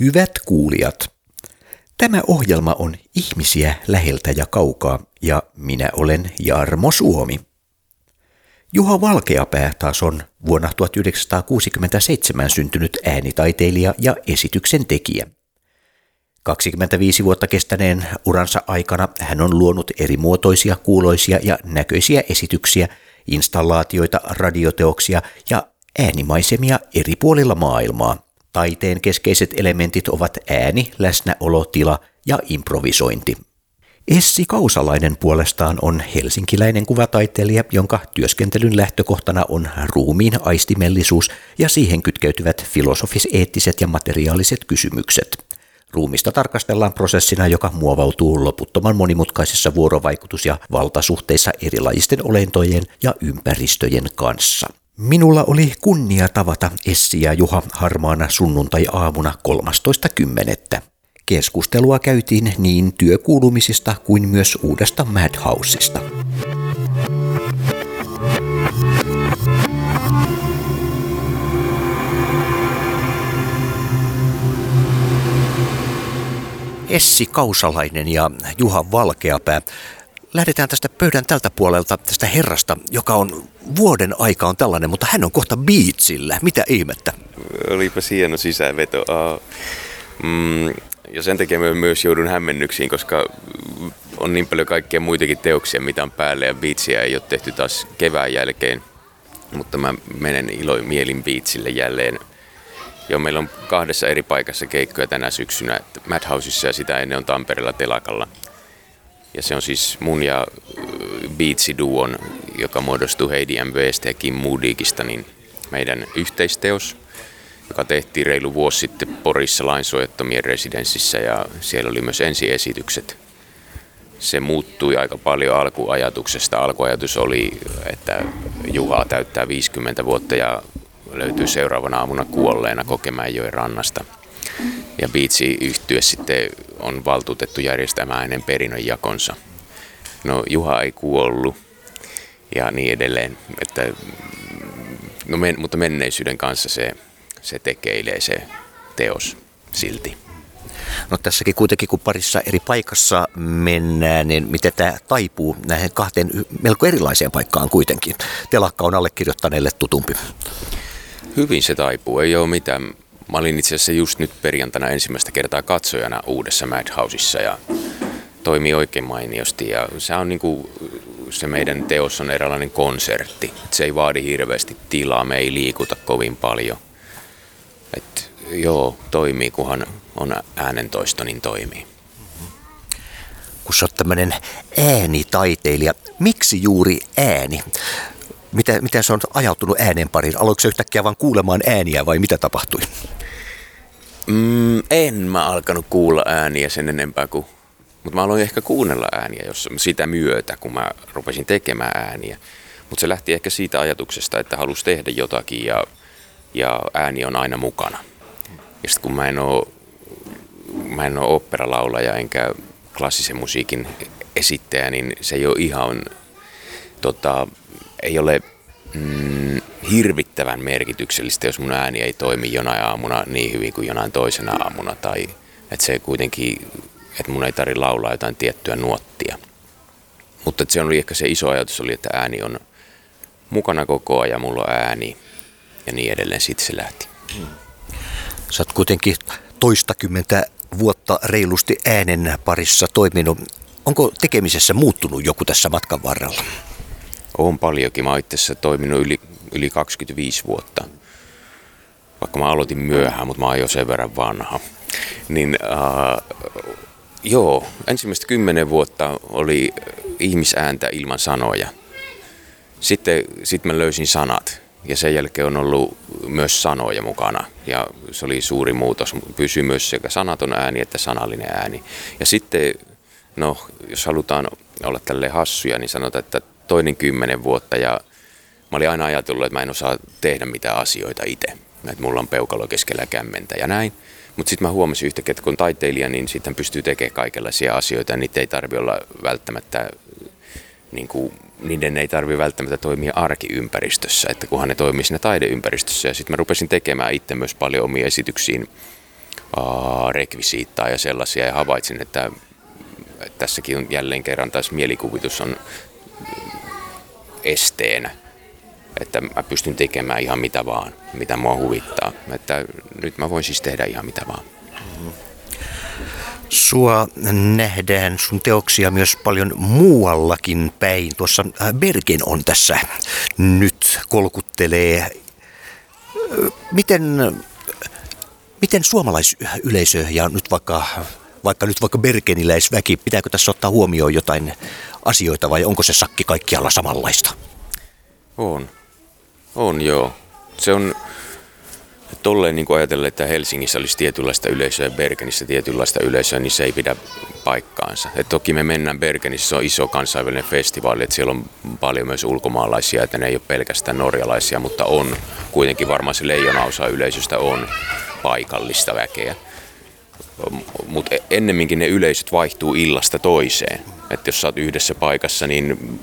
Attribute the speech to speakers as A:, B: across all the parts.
A: Hyvät kuulijat, tämä ohjelma on ihmisiä läheltä ja kaukaa ja minä olen Jarmo Suomi. Juha Valkeapää taas on vuonna 1967 syntynyt äänitaiteilija ja esityksen tekijä. 25 vuotta kestäneen uransa aikana hän on luonut eri muotoisia, kuuloisia ja näköisiä esityksiä, installaatioita, radioteoksia ja äänimaisemia eri puolilla maailmaa. Taiteen keskeiset elementit ovat ääni, läsnäolo, tila ja improvisointi. Essi Kausalainen puolestaan on helsinkiläinen kuvataiteilija, jonka työskentelyn lähtökohtana on ruumiin aistimellisuus ja siihen kytkeytyvät filosofis-eettiset ja materiaaliset kysymykset. Ruumista tarkastellaan prosessina, joka muovautuu loputtoman monimutkaisissa vuorovaikutus- ja valtasuhteissa erilajisten olentojen ja ympäristöjen kanssa. Minulla oli kunnia tavata Essi ja Juha harmaana sunnuntai-aamuna 13.10. Keskustelua käytiin niin työkuulumisista kuin myös uudesta Madhouseista. Essi Kausalainen ja Juha Valkeapää. Lähdetään tästä pöydän tältä puolelta, tästä herrasta, joka on vuoden aika on tällainen, mutta hän on kohta biitsillä. Mitä ihmettä?
B: Olipa hieno sisäänveto. Uh, mm, ja sen takia myös joudun hämmennyksiin, koska on niin paljon kaikkia muitakin teoksia, mitä on päällä ja biitsiä ei ole tehty taas kevään jälkeen. Mutta mä menen iloin mielin biitsille jälleen. Joo, meillä on kahdessa eri paikassa keikkoja tänä syksynä. Madhouseissa ja sitä ennen on Tampereella telakalla. Ja se on siis mun ja Beatsi Duon, joka muodostuu Heidi MVstä ja Kim Moodigista, niin meidän yhteisteos – joka tehtiin reilu vuosi sitten Porissa lainsuojattomien residenssissä ja siellä oli myös ensiesitykset. Se muuttui aika paljon alkuajatuksesta. Alkuajatus oli, että Juha täyttää 50 vuotta ja löytyy seuraavana aamuna kuolleena Kokemäenjoen rannasta. Ja Beatsi yhtyä sitten on valtuutettu järjestämään hänen perinnönjakonsa. No Juha ei kuollut ja niin edelleen. Että, no men, mutta menneisyyden kanssa se se tekeilee se teos silti.
A: No tässäkin kuitenkin, kun parissa eri paikassa mennään, niin miten tämä taipuu näihin kahteen melko erilaiseen paikkaan kuitenkin? Telakka on allekirjoittaneelle tutumpi.
B: Hyvin se taipuu, ei ole mitään. Mä olin itse asiassa just nyt perjantaina ensimmäistä kertaa katsojana uudessa Madhouseissa ja toimii oikein mainiosti. Ja se on niin kuin, se meidän teos on eräänlainen konsertti. Se ei vaadi hirveästi tilaa, me ei liikuta kovin paljon että joo, toimii, kunhan on äänentoisto, niin toimii.
A: Kun sä oot tämmöinen äänitaiteilija, miksi juuri ääni? Mitä, miten sä on ajautunut äänen pariin? Aloitko yhtäkkiä vaan kuulemaan ääniä vai mitä tapahtui?
B: Mm, en mä alkanut kuulla ääniä sen enempää kuin mutta mä aloin ehkä kuunnella ääniä jos sitä myötä, kun mä rupesin tekemään ääniä. Mutta se lähti ehkä siitä ajatuksesta, että halusi tehdä jotakin ja ja ääni on aina mukana. Ja sitten kun mä en ole, mä en ole operalaulaja enkä klassisen musiikin esittäjä, niin se ei ole ihan, tota, ei ole mm, hirvittävän merkityksellistä, jos mun ääni ei toimi jonain aamuna niin hyvin kuin jonain toisena aamuna. Tai että se kuitenkin, että mun ei tarvitse laulaa jotain tiettyä nuottia. Mutta se oli ehkä se iso ajatus oli, että ääni on mukana koko ajan, mulla on ääni ja niin edelleen. Sitten se lähti. Hmm.
A: Sä oot kuitenkin toistakymmentä vuotta reilusti äänen parissa toiminut. Onko tekemisessä muuttunut joku tässä matkan varrella?
B: On paljonkin. Mä oon itse toiminut yli, yli 25 vuotta. Vaikka mä aloitin myöhään, mutta mä oon jo sen verran vanha. Niin äh, joo, ensimmäistä kymmenen vuotta oli ihmisääntä ilman sanoja. Sitten sit mä löysin sanat ja sen jälkeen on ollut myös sanoja mukana ja se oli suuri muutos. Pysyi myös sekä sanaton ääni että sanallinen ääni. Ja sitten, no jos halutaan olla tälle hassuja, niin sanotaan, että toinen kymmenen vuotta ja mä olin aina ajatellut, että mä en osaa tehdä mitään asioita itse. Että mulla on peukalo keskellä kämmentä ja näin. Mutta sitten mä huomasin yhtäkkiä, että kun taiteilija, niin sitten pystyy tekemään kaikenlaisia asioita ja niitä ei tarvi olla välttämättä niin kuin niiden ei tarvi välttämättä toimia arkiympäristössä, että kunhan ne toimii siinä taideympäristössä. Ja sitten mä rupesin tekemään itse myös paljon omia esityksiin rekvisiittaa ja sellaisia ja havaitsin, että, että tässäkin on jälleen kerran taas mielikuvitus on esteenä että mä pystyn tekemään ihan mitä vaan, mitä mua huvittaa. Että nyt mä voin siis tehdä ihan mitä vaan.
A: Sua nähdään sun teoksia myös paljon muuallakin päin. Tuossa äh, Bergen on tässä nyt kolkuttelee. Äh, miten, miten suomalaisyleisö ja nyt vaikka, vaikka nyt vaikka bergeniläisväki, pitääkö tässä ottaa huomioon jotain asioita vai onko se sakki kaikkialla samanlaista?
B: On. On joo. Se on tolleen niin ajatella, että Helsingissä olisi tietynlaista yleisöä ja Bergenissä tietynlaista yleisöä, niin se ei pidä paikkaansa. Et toki me mennään Bergenissä, se on iso kansainvälinen festivaali, että siellä on paljon myös ulkomaalaisia, että ne ei ole pelkästään norjalaisia, mutta on kuitenkin varmaan se leijona osa yleisöstä on paikallista väkeä. Mutta ennemminkin ne yleisöt vaihtuu illasta toiseen. Että jos sä oot yhdessä paikassa, niin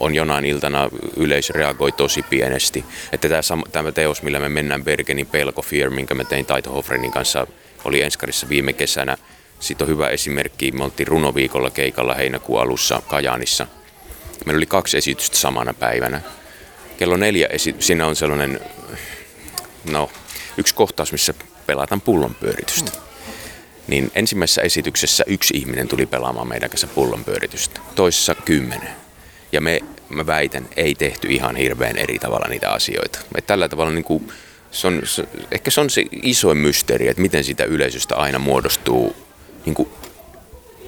B: on jonain iltana yleisö reagoi tosi pienesti. Että tämä, teos, millä me mennään Bergenin Pelko Fear, minkä mä tein Taito Hofrenin kanssa, oli Enskarissa viime kesänä. Sitten on hyvä esimerkki. Me oltiin runoviikolla keikalla heinäkuun alussa Kajaanissa. Meillä oli kaksi esitystä samana päivänä. Kello neljä esi- siinä on sellainen, no, yksi kohtaus, missä pelataan pullonpyöritystä. Mm. Niin ensimmäisessä esityksessä yksi ihminen tuli pelaamaan meidän kanssa pullonpyöritystä, toisessa kymmenen. Ja me, mä väitän, ei tehty ihan hirveän eri tavalla niitä asioita. Et tällä tavalla niin kuin, se on, se, ehkä se on se isoin mysteeri, että miten sitä yleisöstä aina muodostuu niin kuin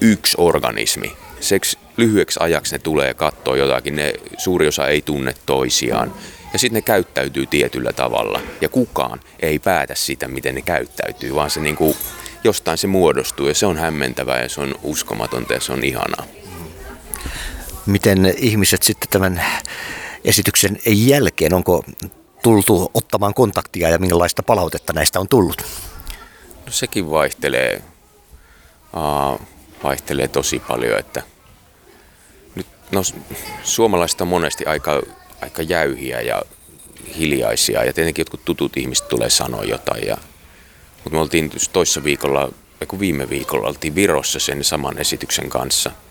B: yksi organismi. Seks lyhyeksi ajaksi ne tulee katsoa jotakin, ne suuri osa ei tunne toisiaan. Ja sitten ne käyttäytyy tietyllä tavalla. Ja kukaan ei päätä sitä, miten ne käyttäytyy, vaan se niin kuin, jostain se muodostuu. Ja se on hämmentävää ja se on uskomatonta ja se on ihanaa
A: miten ihmiset sitten tämän esityksen jälkeen, onko tultu ottamaan kontaktia ja minkälaista palautetta näistä on tullut?
B: No sekin vaihtelee, uh, vaihtelee tosi paljon, että nyt, no, suomalaiset on monesti aika, aika jäyhiä ja hiljaisia ja tietenkin jotkut tutut ihmiset tulee sanoa jotain. Ja, mutta me oltiin toissa viikolla, kun viime viikolla oltiin Virossa sen saman esityksen kanssa –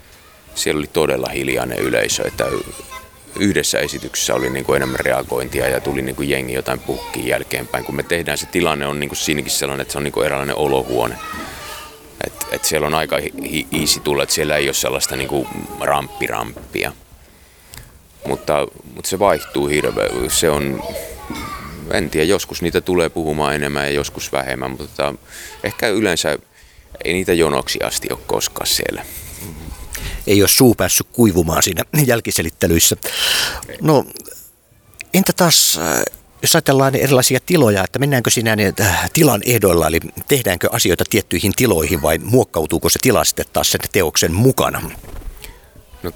B: siellä oli todella hiljainen yleisö, että yhdessä esityksessä oli niin kuin enemmän reagointia ja tuli niin kuin jengi jotain puhkiin jälkeenpäin. Kun me tehdään, se tilanne on niin kuin siinäkin sellainen, että se on niin kuin eräänlainen olohuone. Et, et siellä on aika hi- easy tulla, että siellä ei ole sellaista niin kuin ramppirampia. Mutta, mutta se vaihtuu hirveän. Se on, en tiedä, joskus niitä tulee puhumaan enemmän ja joskus vähemmän, mutta tota, ehkä yleensä ei niitä jonoksi asti ole koskaan siellä
A: ei ole suu päässyt kuivumaan siinä jälkiselittelyissä. No, entä taas äh, jos ajatellaan erilaisia tiloja, että mennäänkö siinä äh, tilan ehdoilla, eli tehdäänkö asioita tiettyihin tiloihin vai muokkautuuko se tila sitten taas sen teoksen mukana?
B: No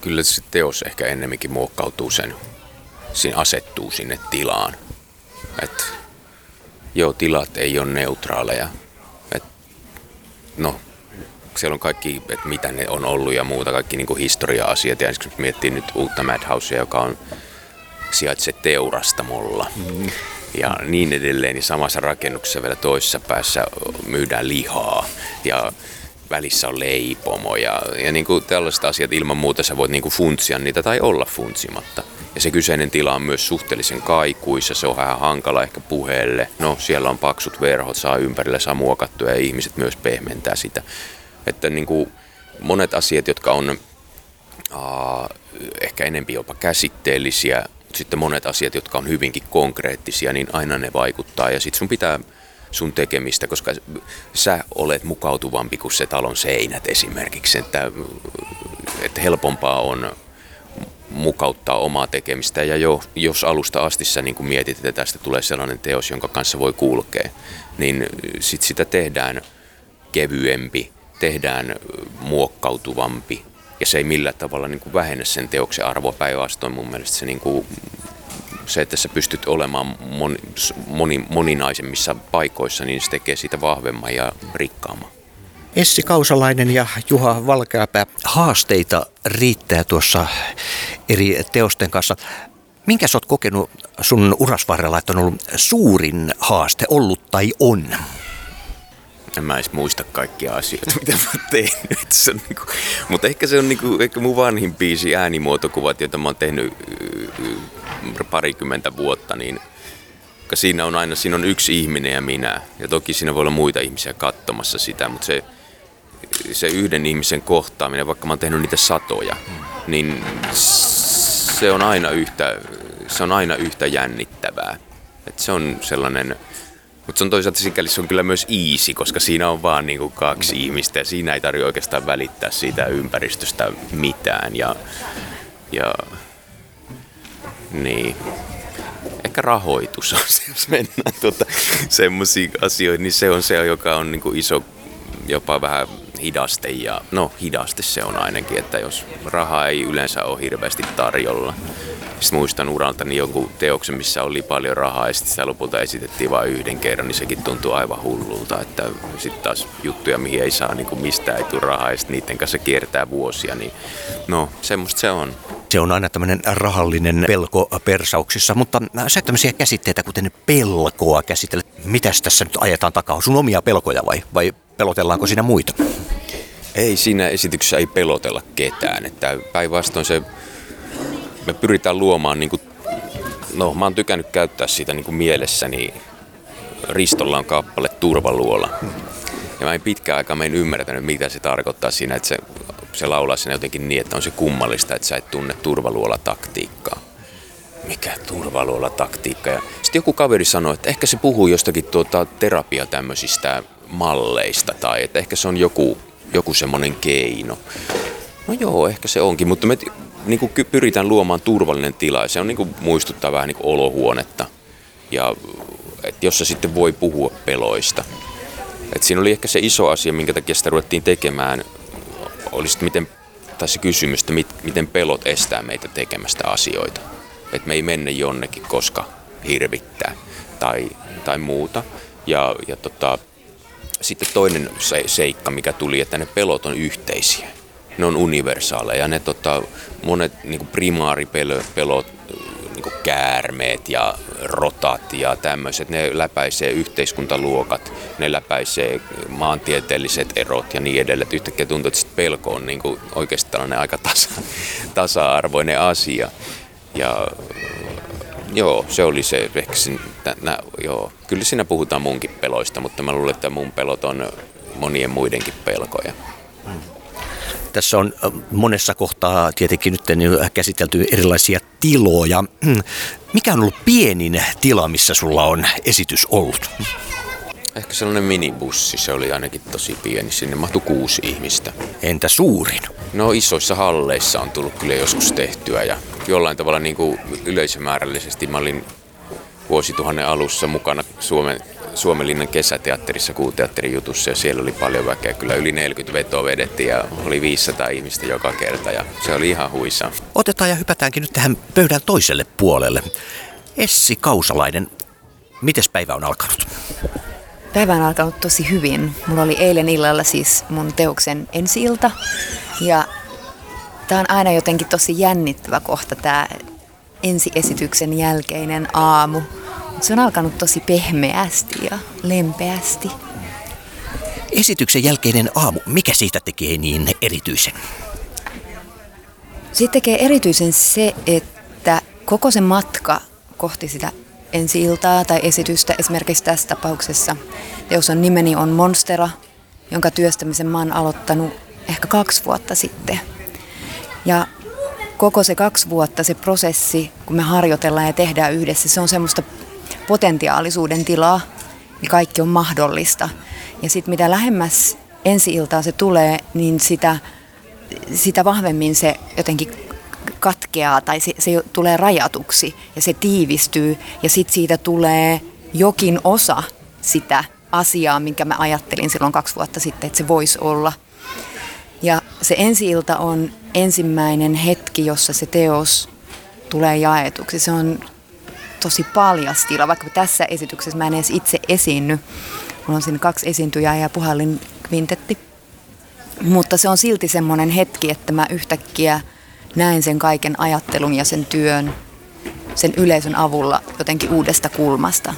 B: kyllä se teos ehkä ennemminkin muokkautuu sen, siinä asettuu sinne tilaan. Et, joo, tilat ei ole neutraaleja. Et, no, siellä on kaikki, että mitä ne on ollut ja muuta, kaikki niin historia-asiat. Ja esimerkiksi miettii nyt uutta Madhousea, joka on sijaitsee teurastamolla. Mm. Ja niin edelleen, niin samassa rakennuksessa vielä toisessa päässä myydään lihaa ja välissä on leipomo ja, ja niin kuin tällaiset asiat ilman muuta sä voit niin kuin funtsia niitä tai olla funtsimatta. Ja se kyseinen tila on myös suhteellisen kaikuissa, se on vähän hankala ehkä puheelle. No siellä on paksut verhot, saa ympärillä saa muokattua ja ihmiset myös pehmentää sitä. Että niin kuin monet asiat, jotka on uh, ehkä enempi jopa käsitteellisiä, mutta sitten monet asiat, jotka on hyvinkin konkreettisia, niin aina ne vaikuttaa. Ja sitten sun pitää sun tekemistä, koska sä olet mukautuvampi kuin se talon seinät esimerkiksi. Että, että helpompaa on mukauttaa omaa tekemistä. Ja jo, jos alusta asti sä niin kuin mietit, että tästä tulee sellainen teos, jonka kanssa voi kulkea, niin sit sitä tehdään kevyempi tehdään muokkautuvampi ja se ei millään tavalla niin kuin vähennä sen teoksen arvoa. Päinvastoin mun mielestä se, niin kuin, se, että sä pystyt olemaan moni, moni, moninaisemmissa paikoissa, niin se tekee siitä vahvemman ja rikkaamman.
A: Essi Kausalainen ja Juha Valkeapää, haasteita riittää tuossa eri teosten kanssa. Minkä sä oot kokenut sun urasvarrella, että on ollut suurin haaste ollut tai on?
B: en mä edes muista kaikkia asioita, mitä mä oon tehnyt. Se on niinku, mutta ehkä se on niinku, ehkä mun vanhin biisi äänimuotokuvat, joita mä oon tehnyt parikymmentä vuotta, niin siinä on aina siinä on yksi ihminen ja minä. Ja toki siinä voi olla muita ihmisiä katsomassa sitä, mutta se, se yhden ihmisen kohtaaminen, vaikka mä oon tehnyt niitä satoja, niin se on aina yhtä, se on aina yhtä jännittävää. Et se on sellainen, mutta se on toisaalta sikäli se on kyllä myös easy, koska siinä on vaan niinku kaksi mm. ihmistä ja siinä ei tarvitse oikeastaan välittää siitä ympäristöstä mitään. Ja, ja niin. Ehkä rahoitus on se, jos mennään tuota, semmoisiin asioihin, niin se on se, joka on niinku iso, jopa vähän hidaste. Ja, no hidaste se on ainakin, että jos rahaa ei yleensä ole hirveästi tarjolla, sitten muistan uraltani jonkun teoksen, missä oli paljon rahaa ja sitten sitä lopulta esitettiin vain yhden kerran, niin sekin tuntuu aivan hullulta. Että sitten taas juttuja, mihin ei saa niin kuin mistään ei tule rahaa ja niiden kanssa kiertää vuosia, niin no semmoista se on.
A: Se on aina tämmöinen rahallinen pelko persauksissa, mutta sä tämmöisiä käsitteitä, kuten pelkoa käsitellä. Mitäs tässä nyt ajetaan takaa? Sun omia pelkoja vai, vai pelotellaanko siinä muita?
B: Ei siinä esityksessä ei pelotella ketään. Että päinvastoin se me pyritään luomaan, niin kuin, no mä oon tykännyt käyttää sitä niin kuin mielessäni, Ristolla on kappale Turvaluola. Ja mä en pitkään aikaa en ymmärtänyt, mitä se tarkoittaa siinä, että se, se laulaa siinä jotenkin niin, että on se kummallista, että sä et tunne turvaluola-taktiikkaa. Mikä turvaluola-taktiikka? Ja sitten joku kaveri sanoi, että ehkä se puhuu jostakin tuota terapia tämmöisistä malleista tai että ehkä se on joku, joku semmoinen keino. No joo, ehkä se onkin, mutta me niin kuin pyritään luomaan turvallinen tila. Se on niin kuin muistuttaa vähän niin kuin olohuonetta, ja, että jossa sitten voi puhua peloista. Et siinä oli ehkä se iso asia, minkä takia sitä ruvettiin tekemään, oli sitten miten, tai se kysymys, että mit, miten pelot estää meitä tekemästä asioita. Että me ei mennä jonnekin, koska hirvittää tai, tai muuta. Ja, ja tota, sitten toinen se, seikka, mikä tuli, että ne pelot on yhteisiä ne on universaaleja. Ne tota, monet niin primaaripelot, niin käärmeet ja rotat ja tämmöiset, ne läpäisee yhteiskuntaluokat, ne läpäisee maantieteelliset erot ja niin edelleen. Yhtäkkiä tuntuu, että pelko on niin kuin oikeasti tällainen aika tasa, tasa-arvoinen asia. Ja joo, se oli se, ehkä sin, nä, joo. kyllä siinä puhutaan munkin peloista, mutta mä luulen, että mun pelot on monien muidenkin pelkoja. Hmm.
A: Tässä on monessa kohtaa tietenkin nyt käsitelty erilaisia tiloja. Mikä on ollut pienin tila, missä sulla on esitys ollut?
B: Ehkä sellainen minibussi, se oli ainakin tosi pieni. Sinne mahtui kuusi ihmistä.
A: Entä suurin?
B: No isoissa halleissa on tullut kyllä joskus tehtyä ja jollain tavalla niin kuin yleisömäärällisesti mä olin vuosituhannen alussa mukana Suomen Suomenlinnan kesäteatterissa kuuteatterin jutussa ja siellä oli paljon väkeä. Kyllä yli 40 vetoa vedettiin ja oli 500 ihmistä joka kerta ja se oli ihan huissa.
A: Otetaan ja hypätäänkin nyt tähän pöydän toiselle puolelle. Essi Kausalainen, miten päivä on alkanut?
C: Päivä on alkanut tosi hyvin. Mulla oli eilen illalla siis mun teoksen ensi-ilta ja tämä on aina jotenkin tosi jännittävä kohta tämä ensiesityksen jälkeinen aamu se on alkanut tosi pehmeästi ja lempeästi.
A: Esityksen jälkeinen aamu, mikä siitä tekee niin erityisen?
C: Siitä tekee erityisen se, että koko se matka kohti sitä ensi-iltaa tai esitystä, esimerkiksi tässä tapauksessa teoson nimeni on Monstera, jonka työstämisen mä oon aloittanut ehkä kaksi vuotta sitten. Ja koko se kaksi vuotta, se prosessi, kun me harjoitellaan ja tehdään yhdessä, se on semmoista potentiaalisuuden tilaa, niin kaikki on mahdollista. Ja sitten mitä lähemmäs ensi-iltaa se tulee, niin sitä, sitä vahvemmin se jotenkin katkeaa tai se, se tulee rajatuksi ja se tiivistyy ja sitten siitä tulee jokin osa sitä asiaa, minkä mä ajattelin silloin kaksi vuotta sitten, että se voisi olla. Ja se ensi-ilta on ensimmäinen hetki, jossa se teos tulee jaetuksi. Se on tosi paljas tila, vaikka tässä esityksessä mä en edes itse esiinny. Mulla on siinä kaksi esiintyjää ja puhallin kvintetti. Mutta se on silti semmoinen hetki, että mä yhtäkkiä näen sen kaiken ajattelun ja sen työn sen yleisön avulla jotenkin uudesta kulmasta.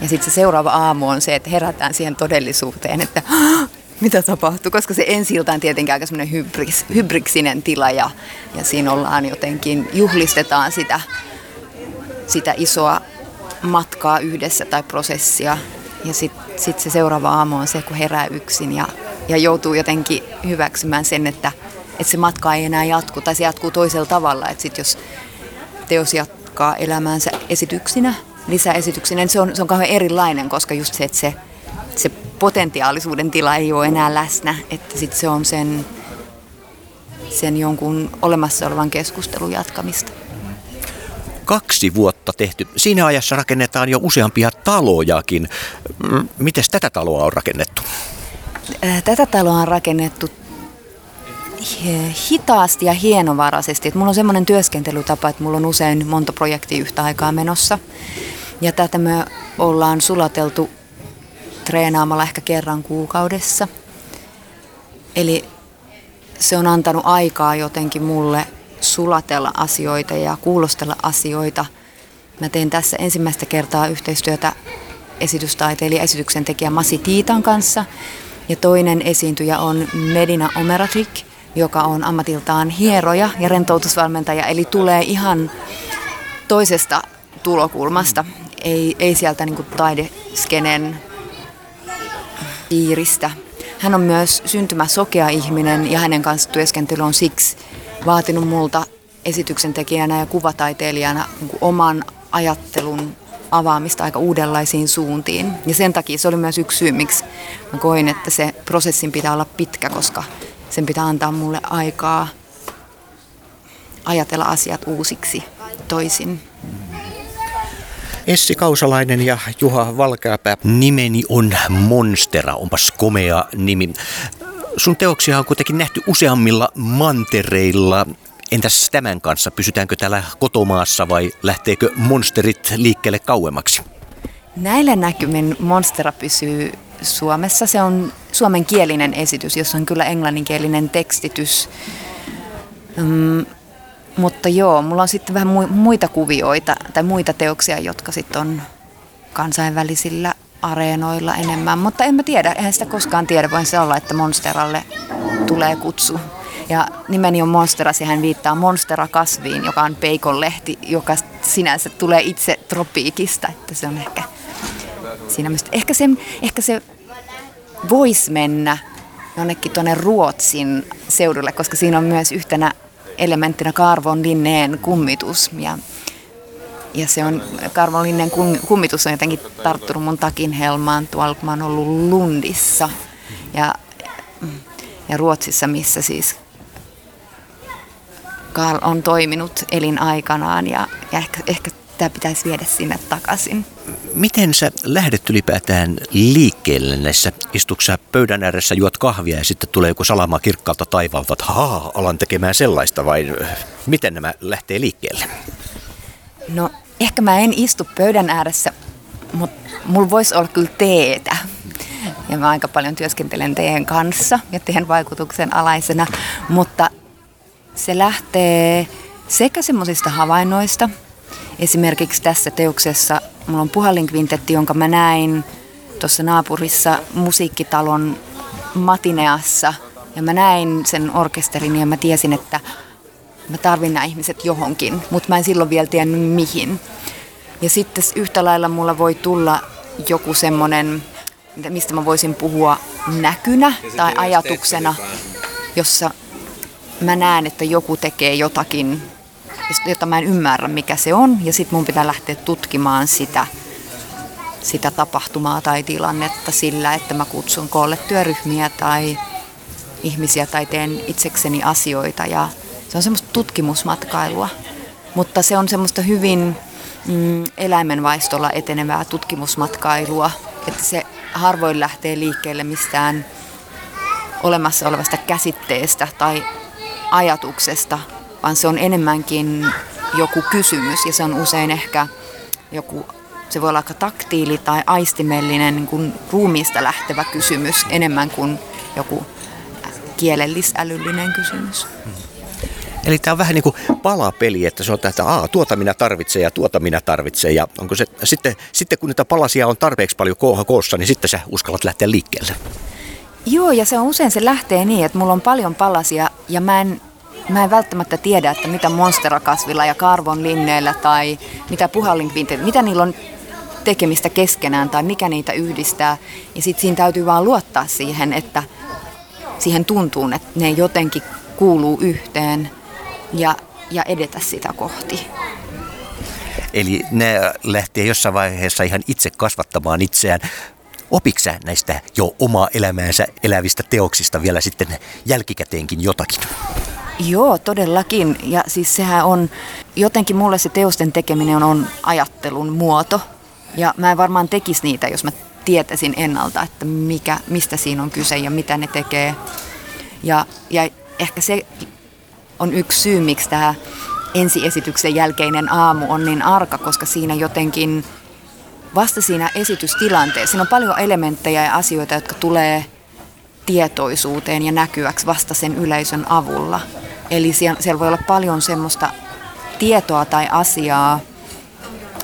C: Ja sitten se seuraava aamu on se, että herätään siihen todellisuuteen, että mitä tapahtuu, koska se ensi on tietenkin aika semmoinen hybris, hybriksinen tila ja, ja siinä ollaan jotenkin, juhlistetaan sitä, sitä isoa matkaa yhdessä tai prosessia. Ja sitten sit se seuraava aamu on se, kun herää yksin ja, ja joutuu jotenkin hyväksymään sen, että, että se matka ei enää jatku tai se jatkuu toisella tavalla. Että sitten jos teos jatkaa elämäänsä esityksinä, lisäesityksinä, niin se on, se on kauhean erilainen, koska just se, että se, se potentiaalisuuden tila ei ole enää läsnä, että sitten se on sen, sen jonkun olemassa olevan keskustelun jatkamista.
A: Kaksi vuotta tehty. Siinä ajassa rakennetaan jo useampia talojakin. Miten tätä taloa on rakennettu?
C: Tätä taloa on rakennettu hitaasti ja hienovaraisesti. Et mulla on semmoinen työskentelytapa, että mulla on usein monta projektia yhtä aikaa menossa. Ja tätä me ollaan sulateltu treenaamalla ehkä kerran kuukaudessa. Eli se on antanut aikaa jotenkin mulle sulatella asioita ja kuulostella asioita. Mä teen tässä ensimmäistä kertaa yhteistyötä esitystaiteilija, esityksen tekijä Masi Tiitan kanssa. Ja toinen esiintyjä on Medina Omeratik, joka on ammatiltaan hieroja ja rentoutusvalmentaja, eli tulee ihan toisesta tulokulmasta, ei, ei sieltä niin taideskenen piiristä. Hän on myös syntymäsokea ihminen ja hänen kanssa työskentely on siksi vaatinut multa esityksen tekijänä ja kuvataiteilijana niin oman ajattelun avaamista aika uudenlaisiin suuntiin. Ja sen takia se oli myös yksi syy, miksi mä koin, että se prosessin pitää olla pitkä, koska sen pitää antaa mulle aikaa ajatella asiat uusiksi toisin.
A: Essi Kausalainen ja Juha Valkeapää. Nimeni on Monstera, onpas komea nimi. Sun teoksia on kuitenkin nähty useammilla mantereilla. Entäs tämän kanssa? Pysytäänkö täällä kotomaassa vai lähteekö monsterit liikkeelle kauemmaksi?
C: Näillä näkymin Monstera pysyy Suomessa. Se on suomenkielinen esitys, jossa on kyllä englanninkielinen tekstitys. Mm, mutta joo, mulla on sitten vähän muita kuvioita tai muita teoksia, jotka sitten on kansainvälisillä areenoilla enemmän. Mutta en mä tiedä, eihän sitä koskaan tiedä. Voin se olla, että Monsteralle tulee kutsu. Ja nimeni on Monsteras ja hän viittaa Monstera-kasviin, joka on peikonlehti, joka sinänsä tulee itse tropiikista. Että se on ehkä siinä mistä. Ehkä se, ehkä se voisi mennä jonnekin tuonne Ruotsin seudulle, koska siinä on myös yhtenä elementtinä Linneen kummitus. Ja, ja se on, Linneen kummitus on jotenkin tarttunut mun takin helmaan tuolla, kun mä oon ollut Lundissa ja, ja Ruotsissa, missä siis Karl on toiminut elinaikanaan ja, ja ehkä, ehkä tämä pitäisi viedä sinne takaisin.
A: Miten sä lähdet ylipäätään liikkeelle näissä? Istuksia pöydän ääressä, juot kahvia ja sitten tulee joku salama kirkkaalta taivaalta, että haa, alan tekemään sellaista vai miten nämä lähtee liikkeelle?
C: No ehkä mä en istu pöydän ääressä, mutta mulla voisi olla kyllä teetä. Ja mä aika paljon työskentelen teen kanssa ja teen vaikutuksen alaisena, mutta se lähtee sekä semmoisista havainnoista, Esimerkiksi tässä teoksessa mulla on puhallinkvintetti, jonka mä näin tuossa naapurissa musiikkitalon matineassa. Ja mä näin sen orkesterin ja mä tiesin, että mä tarvin nämä ihmiset johonkin, mutta mä en silloin vielä tiennyt mihin. Ja sitten yhtä lailla mulla voi tulla joku semmoinen, mistä mä voisin puhua näkynä tai ajatuksena, jossa mä näen, että joku tekee jotakin jota mä en ymmärrä mikä se on. Ja sitten mun pitää lähteä tutkimaan sitä, sitä tapahtumaa tai tilannetta sillä, että mä kutsun koolle työryhmiä tai ihmisiä tai teen itsekseni asioita. Ja se on semmoista tutkimusmatkailua, mutta se on semmoista hyvin mm, eläimenvaistolla etenevää tutkimusmatkailua, että se harvoin lähtee liikkeelle mistään olemassa olevasta käsitteestä tai ajatuksesta, vaan se on enemmänkin joku kysymys ja se on usein ehkä joku, se voi olla aika taktiili tai aistimellinen niin kuin ruumiista lähtevä kysymys enemmän kuin joku kielellisälyllinen kysymys.
A: Eli tämä on vähän niin kuin palapeli, että se on että Aa, tuota minä tarvitsen ja tuota minä tarvitsen. Ja onko se, sitten, sitten kun niitä palasia on tarpeeksi paljon kooha koossa, niin sitten sä uskallat lähteä liikkeelle.
C: Joo, ja se on usein se lähtee niin, että mulla on paljon palasia ja mä en, mä en välttämättä tiedä, että mitä monsterakasvilla ja karvon linneillä tai mitä puhallinkvinteillä, mitä niillä on tekemistä keskenään tai mikä niitä yhdistää. Ja sitten siinä täytyy vaan luottaa siihen, että siihen tuntuu, että ne jotenkin kuuluu yhteen ja, ja edetä sitä kohti.
A: Eli ne lähtee jossain vaiheessa ihan itse kasvattamaan itseään. Opiksä näistä jo omaa elämäänsä elävistä teoksista vielä sitten jälkikäteenkin jotakin?
C: Joo, todellakin. Ja siis sehän on, jotenkin mulle se teosten tekeminen on, ajattelun muoto. Ja mä en varmaan tekisi niitä, jos mä tietäisin ennalta, että mikä, mistä siinä on kyse ja mitä ne tekee. Ja, ja ehkä se on yksi syy, miksi tämä ensiesityksen jälkeinen aamu on niin arka, koska siinä jotenkin vasta siinä esitystilanteessa, siinä on paljon elementtejä ja asioita, jotka tulee tietoisuuteen ja näkyväksi vasta sen yleisön avulla. Eli siellä, siellä voi olla paljon semmoista tietoa tai asiaa,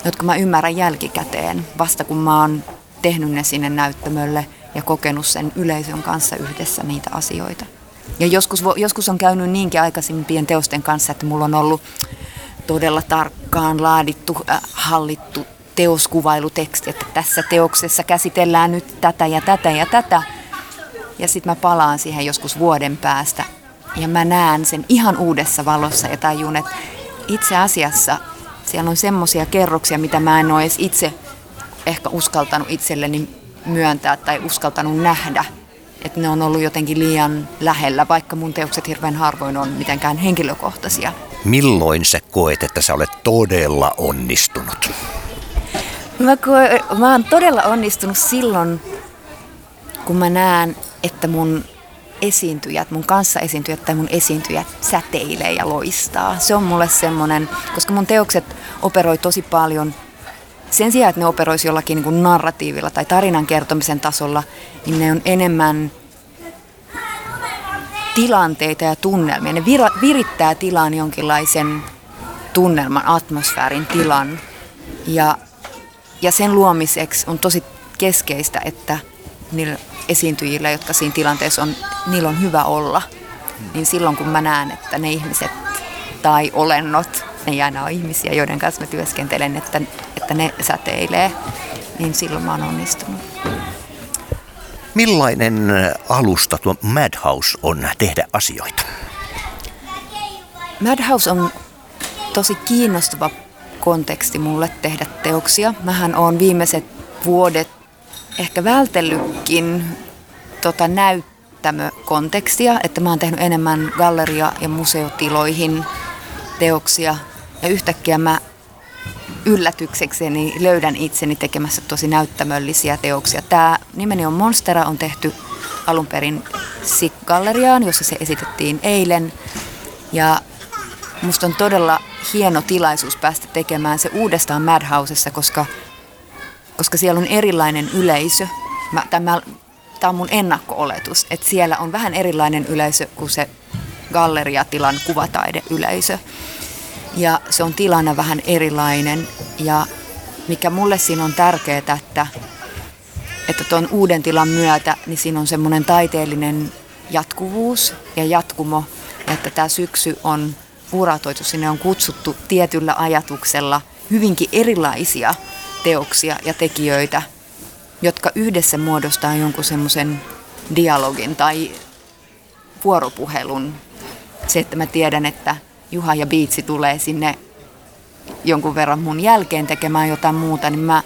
C: jotka mä ymmärrän jälkikäteen, vasta kun mä oon tehnyt ne sinne näyttämölle ja kokenut sen yleisön kanssa yhdessä niitä asioita. Ja joskus, joskus on käynyt niinkin aikaisempien teosten kanssa, että mulla on ollut todella tarkkaan laadittu, äh, hallittu teoskuvailuteksti, että tässä teoksessa käsitellään nyt tätä ja tätä ja tätä. Ja sitten mä palaan siihen joskus vuoden päästä ja mä näen sen ihan uudessa valossa ja tajun, että itse asiassa siellä on semmoisia kerroksia, mitä mä en ole edes itse ehkä uskaltanut itselleni myöntää tai uskaltanut nähdä että ne on ollut jotenkin liian lähellä, vaikka mun teokset hirveän harvoin on mitenkään henkilökohtaisia.
A: Milloin sä koet, että sä olet todella onnistunut?
C: Mä, koe, mä oon todella onnistunut silloin, kun mä näen, että mun esiintyjät, mun kanssa esiintyjät tai mun esiintyjät säteilee ja loistaa. Se on mulle semmoinen, koska mun teokset operoi tosi paljon sen sijaan, että ne operoisi jollakin niin kuin narratiivilla tai tarinan kertomisen tasolla, niin ne on enemmän tilanteita ja tunnelmia. Ne vir- virittää tilaan jonkinlaisen tunnelman, atmosfäärin tilan. Ja, ja sen luomiseksi on tosi keskeistä, että niillä esiintyjillä, jotka siinä tilanteessa on, niillä on hyvä olla. Niin silloin kun mä näen, että ne ihmiset tai olennot, ne ei aina ole ihmisiä, joiden kanssa mä työskentelen, että, että ne säteilee, niin silloin mä oon onnistunut.
A: Millainen alusta tuo Madhouse on tehdä asioita?
C: Madhouse on tosi kiinnostava konteksti mulle tehdä teoksia. Mähän on viimeiset vuodet ehkä vältellytkin tota näyttämökontekstia, että mä oon tehnyt enemmän galleria- ja museotiloihin teoksia. Ja yhtäkkiä mä yllätyksekseni löydän itseni tekemässä tosi näyttämöllisiä teoksia. Tämä nimeni on Monstera, on tehty alun perin SIK-galleriaan, jossa se esitettiin eilen. Ja musta on todella hieno tilaisuus päästä tekemään se uudestaan Madhousessa, koska, koska siellä on erilainen yleisö. Mä, tämä, tämä on mun ennakko-oletus, että siellä on vähän erilainen yleisö kuin se galleriatilan kuvataideyleisö. Ja se on tilana vähän erilainen ja mikä mulle siinä on tärkeää, että että tuon uuden tilan myötä niin siinä on semmoinen taiteellinen jatkuvuus ja jatkumo, että tämä syksy on uratoitu, sinne on kutsuttu tietyllä ajatuksella hyvinkin erilaisia teoksia ja tekijöitä, jotka yhdessä muodostaa jonkun semmoisen dialogin tai vuoropuhelun. Se, että mä tiedän, että Juha ja Biitsi tulee sinne jonkun verran mun jälkeen tekemään jotain muuta, niin mä,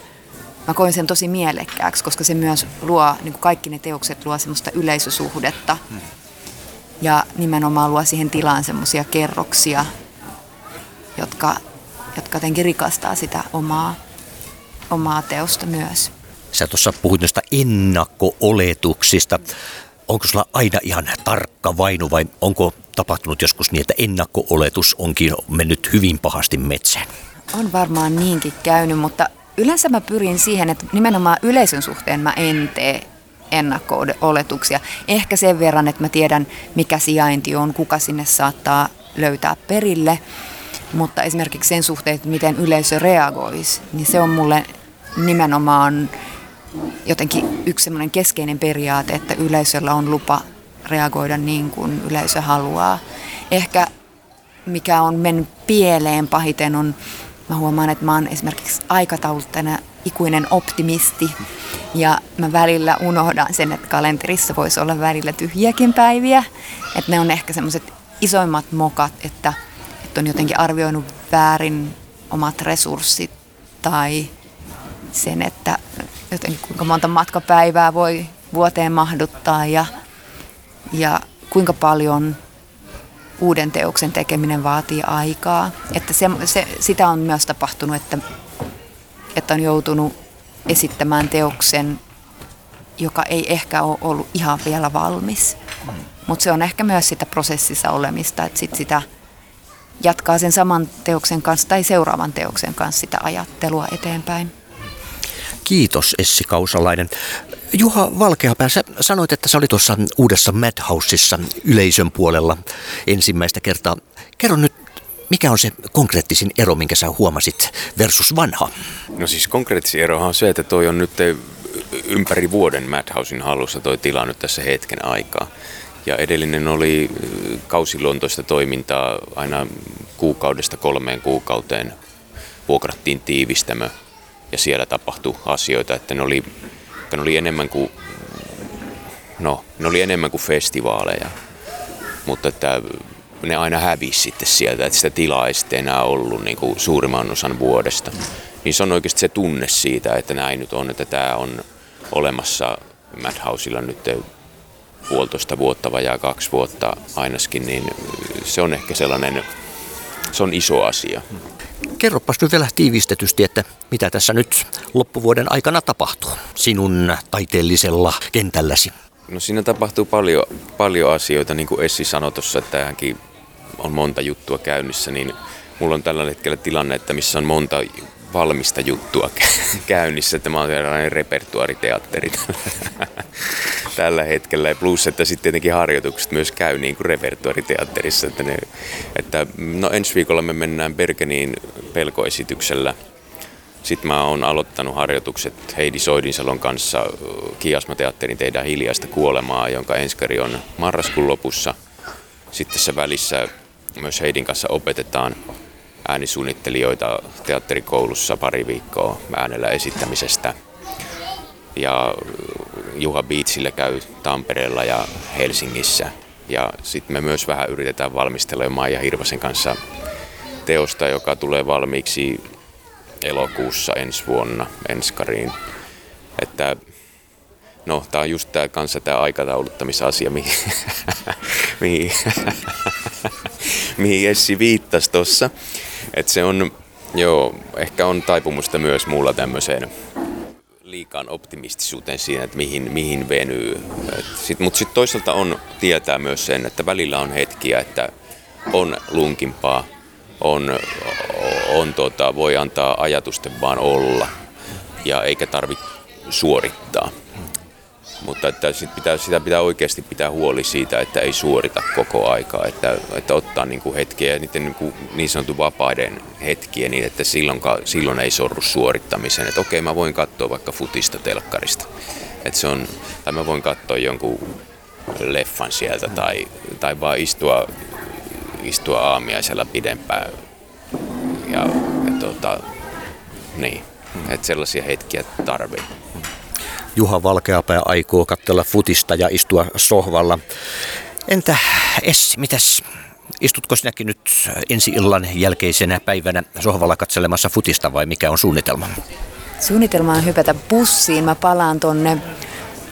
C: mä koin sen tosi mielekkääksi, koska se myös luo, niin kuin kaikki ne teokset luo semmoista yleisösuhdetta. Hmm. Ja nimenomaan luo siihen tilaan semmoisia kerroksia, jotka, jotka jotenkin rikastaa sitä omaa, omaa teosta myös.
A: Sä tuossa puhuit noista ennakko-oletuksista. Onko sulla aina ihan tarkka vainu vai onko tapahtunut joskus niin, että ennakko-oletus onkin mennyt hyvin pahasti metsään?
C: On varmaan niinkin käynyt, mutta yleensä mä pyrin siihen, että nimenomaan yleisön suhteen mä en tee ennakko-oletuksia. Ehkä sen verran, että mä tiedän, mikä sijainti on, kuka sinne saattaa löytää perille. Mutta esimerkiksi sen suhteen, että miten yleisö reagoisi, niin se on mulle nimenomaan jotenkin yksi semmoinen keskeinen periaate, että yleisöllä on lupa reagoida niin kuin yleisö haluaa. Ehkä mikä on mennyt pieleen pahiten on, mä huomaan, että mä oon esimerkiksi aikatauluttajana ikuinen optimisti ja mä välillä unohdan sen, että kalenterissa voisi olla välillä tyhjiäkin päiviä. Että ne on ehkä semmoiset isoimmat mokat, että, että on jotenkin arvioinut väärin omat resurssit tai sen, että jotenkin kuinka monta matkapäivää voi vuoteen mahduttaa ja, ja kuinka paljon uuden teoksen tekeminen vaatii aikaa. Että se, se, sitä on myös tapahtunut, että, että on joutunut esittämään teoksen, joka ei ehkä ole ollut ihan vielä valmis. Mutta se on ehkä myös sitä prosessissa olemista, että sit sitä jatkaa sen saman teoksen kanssa tai seuraavan teoksen kanssa sitä ajattelua eteenpäin.
A: Kiitos Essi Kausalainen. Juha Valkeapää, sä sanoit, että sä oli tuossa uudessa Madhouseissa yleisön puolella ensimmäistä kertaa. Kerro nyt, mikä on se konkreettisin ero, minkä sä huomasit versus vanha?
B: No siis konkreettisin erohan on se, että toi on nyt ympäri vuoden Madhousein hallussa toi tila nyt tässä hetken aikaa. Ja edellinen oli kausiluontoista toimintaa aina kuukaudesta kolmeen kuukauteen vuokrattiin tiivistämö ja siellä tapahtui asioita, että ne oli, että ne oli enemmän kuin no, ne oli enemmän kuin festivaaleja, mutta että ne aina hävisi sitten sieltä, että sitä tilaa ei sitten enää ollut niin kuin suurimman osan vuodesta. Niin se on oikeasti se tunne siitä, että näin nyt on, että tämä on olemassa Madhousella nyt puolitoista vuotta, vajaa kaksi vuotta ainakin, niin se on ehkä sellainen, se on iso asia.
A: Kerropas nyt vielä tiivistetysti, että mitä tässä nyt loppuvuoden aikana tapahtuu sinun taiteellisella kentälläsi?
B: No siinä tapahtuu paljon, paljon asioita, niin kuin Essi sanoi tuossa, että tähänkin on monta juttua käynnissä, niin mulla on tällä hetkellä tilanne, että missä on monta valmista juttua käynnissä. Tämä on sellainen repertuariteatteri tällä hetkellä. Ja plus, että sitten tietenkin harjoitukset myös käy niin kuin repertuariteatterissa. Että, ne, että no ensi viikolla me mennään Bergeniin pelkoesityksellä. Sitten mä oon aloittanut harjoitukset Heidi Soidinsalon kanssa Kiasma-teatterin Tehdään hiljaista kuolemaa, jonka enskari on marraskuun lopussa. Sitten tässä välissä myös Heidin kanssa opetetaan äänisuunnittelijoita teatterikoulussa pari viikkoa äänellä esittämisestä. Ja Juha Beatsille käy Tampereella ja Helsingissä. Ja sitten me myös vähän yritetään valmistella Maija Hirvasen kanssa teosta, joka tulee valmiiksi elokuussa ensi vuonna Enskariin. Että no, tää on just tää kanssa tää aikatauluttamisasia, mihin, mihin, mihin Essi viittasi tuossa. Että se on, joo, ehkä on taipumusta myös muulla tämmöiseen liikaan optimistisuuteen siinä, että mihin, mihin venyy. Sit, mutta sitten toisaalta on tietää myös sen, että välillä on hetkiä, että on lunkimpaa, on, on tota, voi antaa ajatusten vaan olla ja eikä tarvitse suorittaa. Mutta että sit pitää, sitä pitää oikeasti pitää huoli siitä, että ei suorita koko aikaa, että, että ottaa niin kuin hetkiä, niiden niin, kuin niin sanotun vapaiden hetkiä, niin että silloin, silloin ei sorru suorittamiseen. Että okei, mä voin katsoa vaikka futista telkkarista. Että se on, tai mä voin katsoa jonkun leffan sieltä tai, tai vaan istua, istua aamiaisella pidempään. Ja, ja tota, niin, että sellaisia hetkiä tarvii.
A: Juha Valkeapää aikoo katsella futista ja istua sohvalla. Entä Essi, mitäs Istutko sinäkin nyt ensi illan jälkeisenä päivänä sohvalla katselemassa futista vai mikä on suunnitelma?
C: Suunnitelma on hypätä bussiin. Mä palaan tonne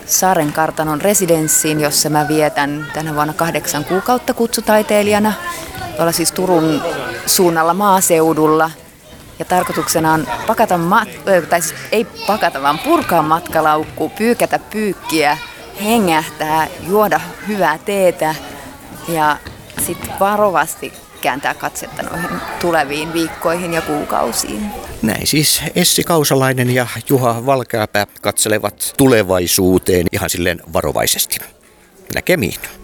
C: Saaren kartanon residenssiin, jossa mä vietän tänä vuonna kahdeksan kuukautta kutsutaiteilijana. Tuolla siis Turun suunnalla maaseudulla. Ja tarkoituksena on pakata, mat- tai siis ei pakata, vaan purkaa matkalaukku, pyykätä pyykkiä, hengähtää, juoda hyvää teetä ja sitten varovasti kääntää katsetta noihin tuleviin viikkoihin ja kuukausiin.
A: Näin siis Essi Kausalainen ja Juha Valkeapää katselevat tulevaisuuteen ihan silleen varovaisesti. Näkemiin.